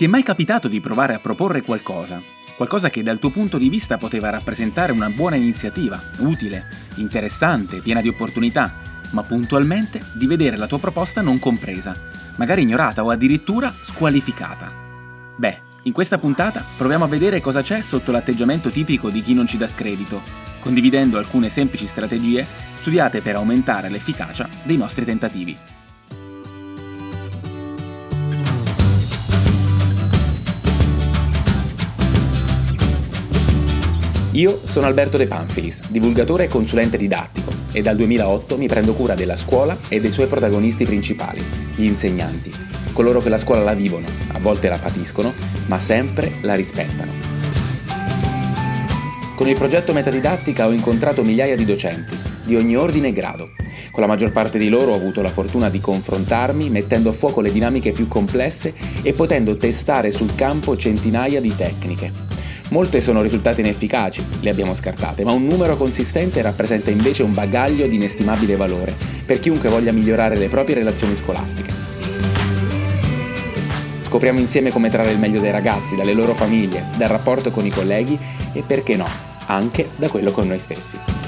Ti è mai capitato di provare a proporre qualcosa? Qualcosa che dal tuo punto di vista poteva rappresentare una buona iniziativa, utile, interessante, piena di opportunità, ma puntualmente di vedere la tua proposta non compresa, magari ignorata o addirittura squalificata. Beh, in questa puntata proviamo a vedere cosa c'è sotto l'atteggiamento tipico di chi non ci dà credito, condividendo alcune semplici strategie studiate per aumentare l'efficacia dei nostri tentativi. Io sono Alberto De Panfilis, divulgatore e consulente didattico e dal 2008 mi prendo cura della scuola e dei suoi protagonisti principali, gli insegnanti, coloro che la scuola la vivono, a volte la patiscono, ma sempre la rispettano. Con il progetto Metadidattica ho incontrato migliaia di docenti, di ogni ordine e grado. Con la maggior parte di loro ho avuto la fortuna di confrontarmi mettendo a fuoco le dinamiche più complesse e potendo testare sul campo centinaia di tecniche, Molte sono risultate inefficaci, le abbiamo scartate, ma un numero consistente rappresenta invece un bagaglio di inestimabile valore per chiunque voglia migliorare le proprie relazioni scolastiche. Scopriamo insieme come trarre il meglio dai ragazzi, dalle loro famiglie, dal rapporto con i colleghi e perché no, anche da quello con noi stessi.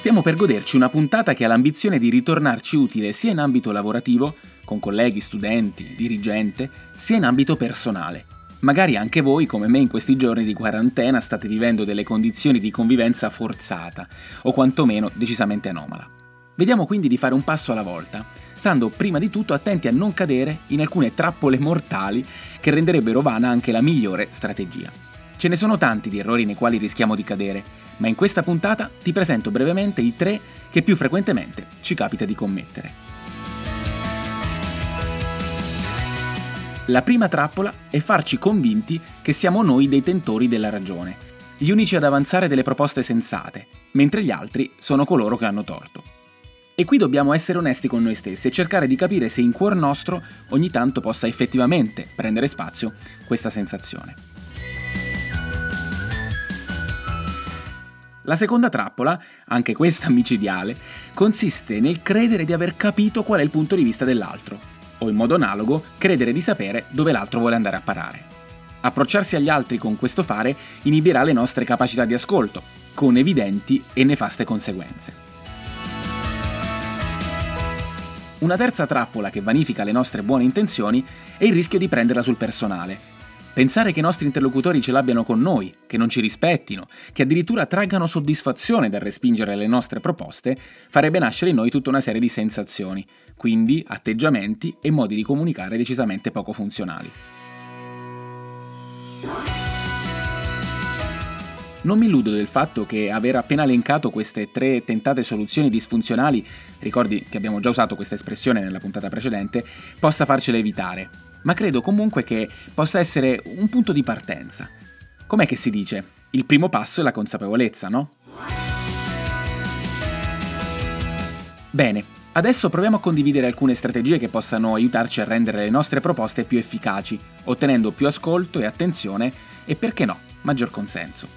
Stiamo per goderci una puntata che ha l'ambizione di ritornarci utile sia in ambito lavorativo, con colleghi, studenti, dirigente, sia in ambito personale. Magari anche voi, come me in questi giorni di quarantena, state vivendo delle condizioni di convivenza forzata, o quantomeno decisamente anomala. Vediamo quindi di fare un passo alla volta, stando prima di tutto attenti a non cadere in alcune trappole mortali che renderebbero vana anche la migliore strategia. Ce ne sono tanti di errori nei quali rischiamo di cadere, ma in questa puntata ti presento brevemente i tre che più frequentemente ci capita di commettere. La prima trappola è farci convinti che siamo noi dei tentori della ragione, gli unici ad avanzare delle proposte sensate, mentre gli altri sono coloro che hanno torto. E qui dobbiamo essere onesti con noi stessi e cercare di capire se in cuor nostro ogni tanto possa effettivamente prendere spazio questa sensazione. La seconda trappola, anche questa micidiale, consiste nel credere di aver capito qual è il punto di vista dell'altro, o in modo analogo credere di sapere dove l'altro vuole andare a parare. Approcciarsi agli altri con questo fare inibirà le nostre capacità di ascolto, con evidenti e nefaste conseguenze. Una terza trappola che vanifica le nostre buone intenzioni è il rischio di prenderla sul personale, Pensare che i nostri interlocutori ce l'abbiano con noi, che non ci rispettino, che addirittura traggano soddisfazione dal respingere le nostre proposte, farebbe nascere in noi tutta una serie di sensazioni, quindi atteggiamenti e modi di comunicare decisamente poco funzionali. Non mi illudo del fatto che aver appena elencato queste tre tentate soluzioni disfunzionali, ricordi che abbiamo già usato questa espressione nella puntata precedente, possa farcele evitare, ma credo comunque che possa essere un punto di partenza. Com'è che si dice? Il primo passo è la consapevolezza, no? Bene, adesso proviamo a condividere alcune strategie che possano aiutarci a rendere le nostre proposte più efficaci, ottenendo più ascolto e attenzione e perché no, maggior consenso.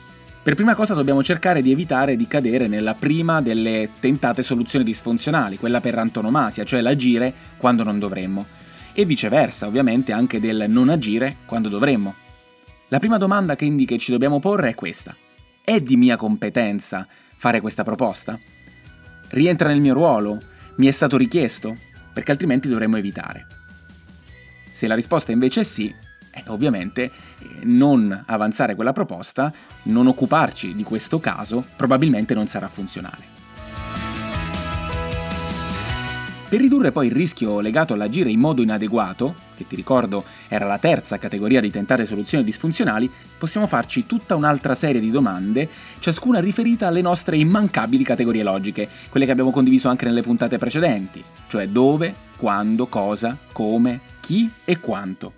Per prima cosa dobbiamo cercare di evitare di cadere nella prima delle tentate soluzioni disfunzionali, quella per antonomasia, cioè l'agire quando non dovremmo e viceversa ovviamente anche del non agire quando dovremmo. La prima domanda che indica ci dobbiamo porre è questa. È di mia competenza fare questa proposta? Rientra nel mio ruolo? Mi è stato richiesto? Perché altrimenti dovremmo evitare. Se la risposta invece è sì, eh, ovviamente eh, non avanzare quella proposta, non occuparci di questo caso, probabilmente non sarà funzionale. Per ridurre poi il rischio legato all'agire in modo inadeguato, che ti ricordo era la terza categoria di tentare soluzioni disfunzionali, possiamo farci tutta un'altra serie di domande, ciascuna riferita alle nostre immancabili categorie logiche, quelle che abbiamo condiviso anche nelle puntate precedenti, cioè dove, quando, cosa, come, chi e quanto.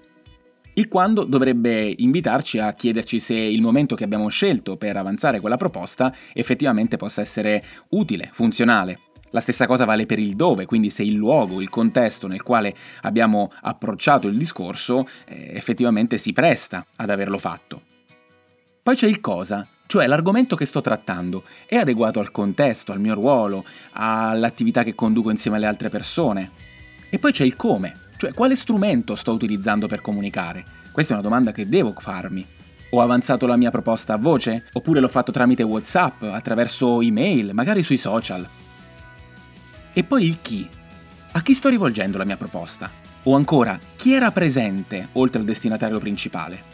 Il quando dovrebbe invitarci a chiederci se il momento che abbiamo scelto per avanzare quella proposta effettivamente possa essere utile, funzionale, la stessa cosa vale per il dove, quindi se il luogo, il contesto nel quale abbiamo approcciato il discorso eh, effettivamente si presta ad averlo fatto. Poi c'è il cosa, cioè l'argomento che sto trattando è adeguato al contesto, al mio ruolo, all'attività che conduco insieme alle altre persone. E poi c'è il come, cioè quale strumento sto utilizzando per comunicare. Questa è una domanda che devo farmi. Ho avanzato la mia proposta a voce? Oppure l'ho fatto tramite WhatsApp, attraverso email, magari sui social? E poi il chi. A chi sto rivolgendo la mia proposta? O ancora, chi era presente oltre al destinatario principale?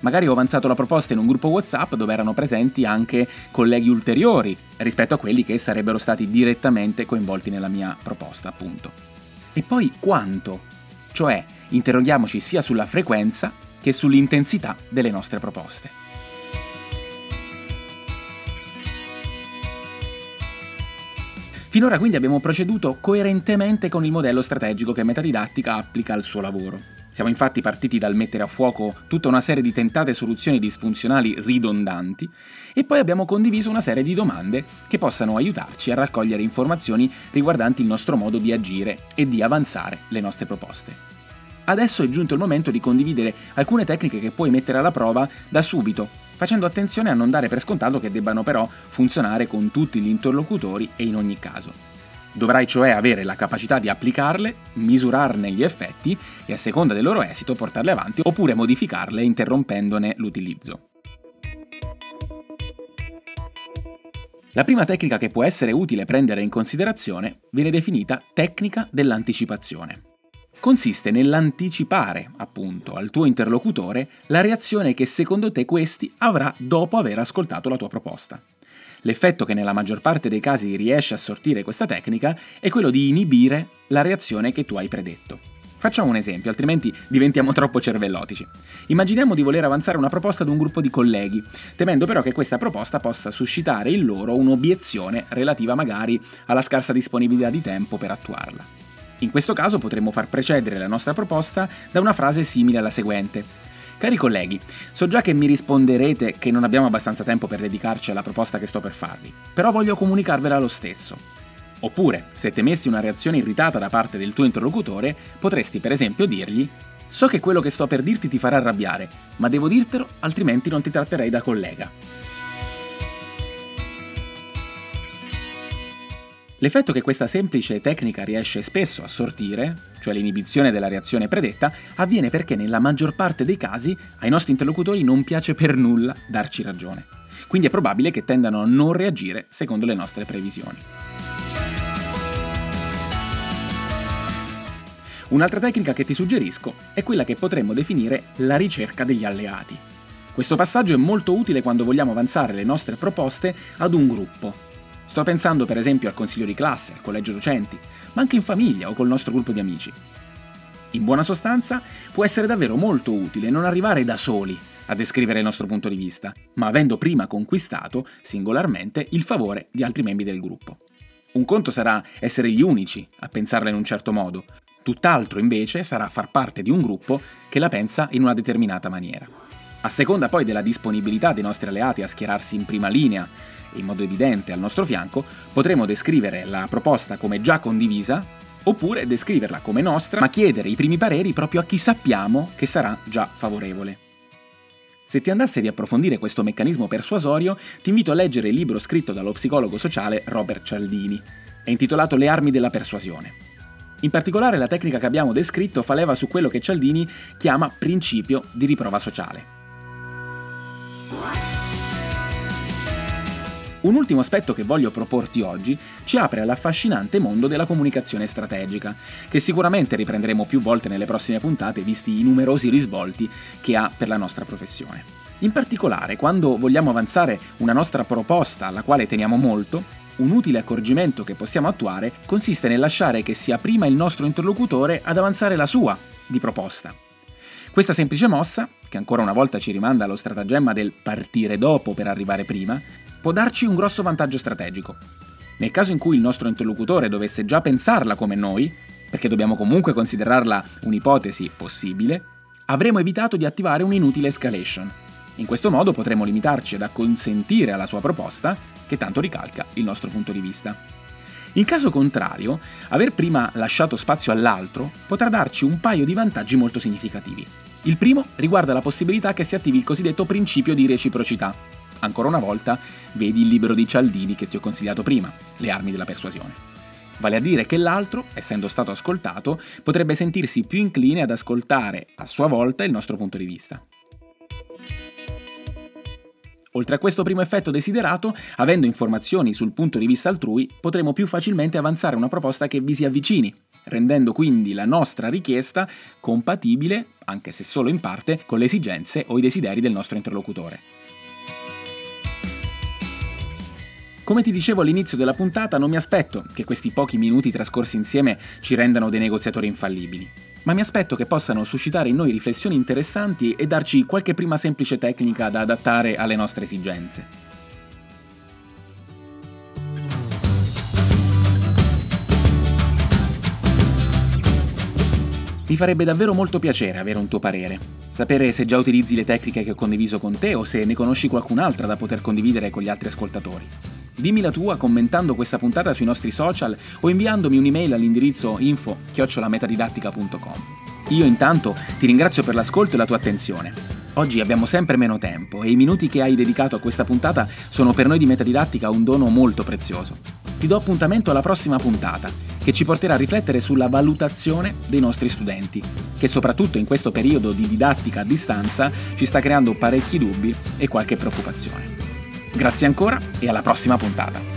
Magari ho avanzato la proposta in un gruppo WhatsApp dove erano presenti anche colleghi ulteriori rispetto a quelli che sarebbero stati direttamente coinvolti nella mia proposta, appunto. E poi quanto? Cioè, interroghiamoci sia sulla frequenza che sull'intensità delle nostre proposte. Finora quindi abbiamo proceduto coerentemente con il modello strategico che Metadidattica applica al suo lavoro. Siamo infatti partiti dal mettere a fuoco tutta una serie di tentate soluzioni disfunzionali ridondanti e poi abbiamo condiviso una serie di domande che possano aiutarci a raccogliere informazioni riguardanti il nostro modo di agire e di avanzare le nostre proposte. Adesso è giunto il momento di condividere alcune tecniche che puoi mettere alla prova da subito, facendo attenzione a non dare per scontato che debbano però funzionare con tutti gli interlocutori e in ogni caso. Dovrai cioè avere la capacità di applicarle, misurarne gli effetti e a seconda del loro esito portarle avanti oppure modificarle interrompendone l'utilizzo. La prima tecnica che può essere utile prendere in considerazione viene definita tecnica dell'anticipazione. Consiste nell'anticipare, appunto, al tuo interlocutore la reazione che secondo te questi avrà dopo aver ascoltato la tua proposta. L'effetto che nella maggior parte dei casi riesce a sortire questa tecnica è quello di inibire la reazione che tu hai predetto. Facciamo un esempio, altrimenti diventiamo troppo cervellotici. Immaginiamo di voler avanzare una proposta ad un gruppo di colleghi, temendo però che questa proposta possa suscitare in loro un'obiezione relativa magari alla scarsa disponibilità di tempo per attuarla. In questo caso potremmo far precedere la nostra proposta da una frase simile alla seguente. Cari colleghi, so già che mi risponderete che non abbiamo abbastanza tempo per dedicarci alla proposta che sto per farvi, però voglio comunicarvela lo stesso. Oppure, se temessi una reazione irritata da parte del tuo interlocutore, potresti per esempio dirgli So che quello che sto per dirti ti farà arrabbiare, ma devo dirtelo, altrimenti non ti tratterei da collega. L'effetto che questa semplice tecnica riesce spesso a sortire, cioè l'inibizione della reazione predetta, avviene perché nella maggior parte dei casi ai nostri interlocutori non piace per nulla darci ragione. Quindi è probabile che tendano a non reagire secondo le nostre previsioni. Un'altra tecnica che ti suggerisco è quella che potremmo definire la ricerca degli alleati. Questo passaggio è molto utile quando vogliamo avanzare le nostre proposte ad un gruppo, Sto pensando per esempio al consiglio di classe, al collegio docenti, ma anche in famiglia o col nostro gruppo di amici. In buona sostanza, può essere davvero molto utile non arrivare da soli a descrivere il nostro punto di vista, ma avendo prima conquistato, singolarmente, il favore di altri membri del gruppo. Un conto sarà essere gli unici a pensarla in un certo modo, tutt'altro invece sarà far parte di un gruppo che la pensa in una determinata maniera. A seconda poi della disponibilità dei nostri alleati a schierarsi in prima linea in modo evidente al nostro fianco, potremo descrivere la proposta come già condivisa oppure descriverla come nostra, ma chiedere i primi pareri proprio a chi sappiamo che sarà già favorevole. Se ti andasse di approfondire questo meccanismo persuasorio, ti invito a leggere il libro scritto dallo psicologo sociale Robert Cialdini. È intitolato Le armi della persuasione. In particolare la tecnica che abbiamo descritto fa leva su quello che Cialdini chiama principio di riprova sociale. Un ultimo aspetto che voglio proporti oggi ci apre all'affascinante mondo della comunicazione strategica, che sicuramente riprenderemo più volte nelle prossime puntate visti i numerosi risvolti che ha per la nostra professione. In particolare, quando vogliamo avanzare una nostra proposta alla quale teniamo molto, un utile accorgimento che possiamo attuare consiste nel lasciare che sia prima il nostro interlocutore ad avanzare la sua di proposta. Questa semplice mossa, che ancora una volta ci rimanda allo stratagemma del partire dopo per arrivare prima, può darci un grosso vantaggio strategico. Nel caso in cui il nostro interlocutore dovesse già pensarla come noi, perché dobbiamo comunque considerarla un'ipotesi possibile, avremo evitato di attivare un'inutile escalation. In questo modo potremo limitarci ad acconsentire alla sua proposta, che tanto ricalca il nostro punto di vista. In caso contrario, aver prima lasciato spazio all'altro potrà darci un paio di vantaggi molto significativi. Il primo riguarda la possibilità che si attivi il cosiddetto principio di reciprocità. Ancora una volta, vedi il libro di Cialdini che ti ho consigliato prima, Le armi della persuasione. Vale a dire che l'altro, essendo stato ascoltato, potrebbe sentirsi più incline ad ascoltare a sua volta il nostro punto di vista. Oltre a questo primo effetto desiderato, avendo informazioni sul punto di vista altrui, potremo più facilmente avanzare una proposta che vi si avvicini, rendendo quindi la nostra richiesta compatibile, anche se solo in parte, con le esigenze o i desideri del nostro interlocutore. Come ti dicevo all'inizio della puntata, non mi aspetto che questi pochi minuti trascorsi insieme ci rendano dei negoziatori infallibili ma mi aspetto che possano suscitare in noi riflessioni interessanti e darci qualche prima semplice tecnica da adattare alle nostre esigenze. Mi farebbe davvero molto piacere avere un tuo parere, sapere se già utilizzi le tecniche che ho condiviso con te o se ne conosci qualcun'altra da poter condividere con gli altri ascoltatori. Dimmi la tua commentando questa puntata sui nostri social o inviandomi un'email all'indirizzo info-metadidattica.com. Io intanto ti ringrazio per l'ascolto e la tua attenzione. Oggi abbiamo sempre meno tempo e i minuti che hai dedicato a questa puntata sono per noi di Metadidattica un dono molto prezioso. Ti do appuntamento alla prossima puntata, che ci porterà a riflettere sulla valutazione dei nostri studenti, che soprattutto in questo periodo di didattica a distanza ci sta creando parecchi dubbi e qualche preoccupazione. Grazie ancora e alla prossima puntata.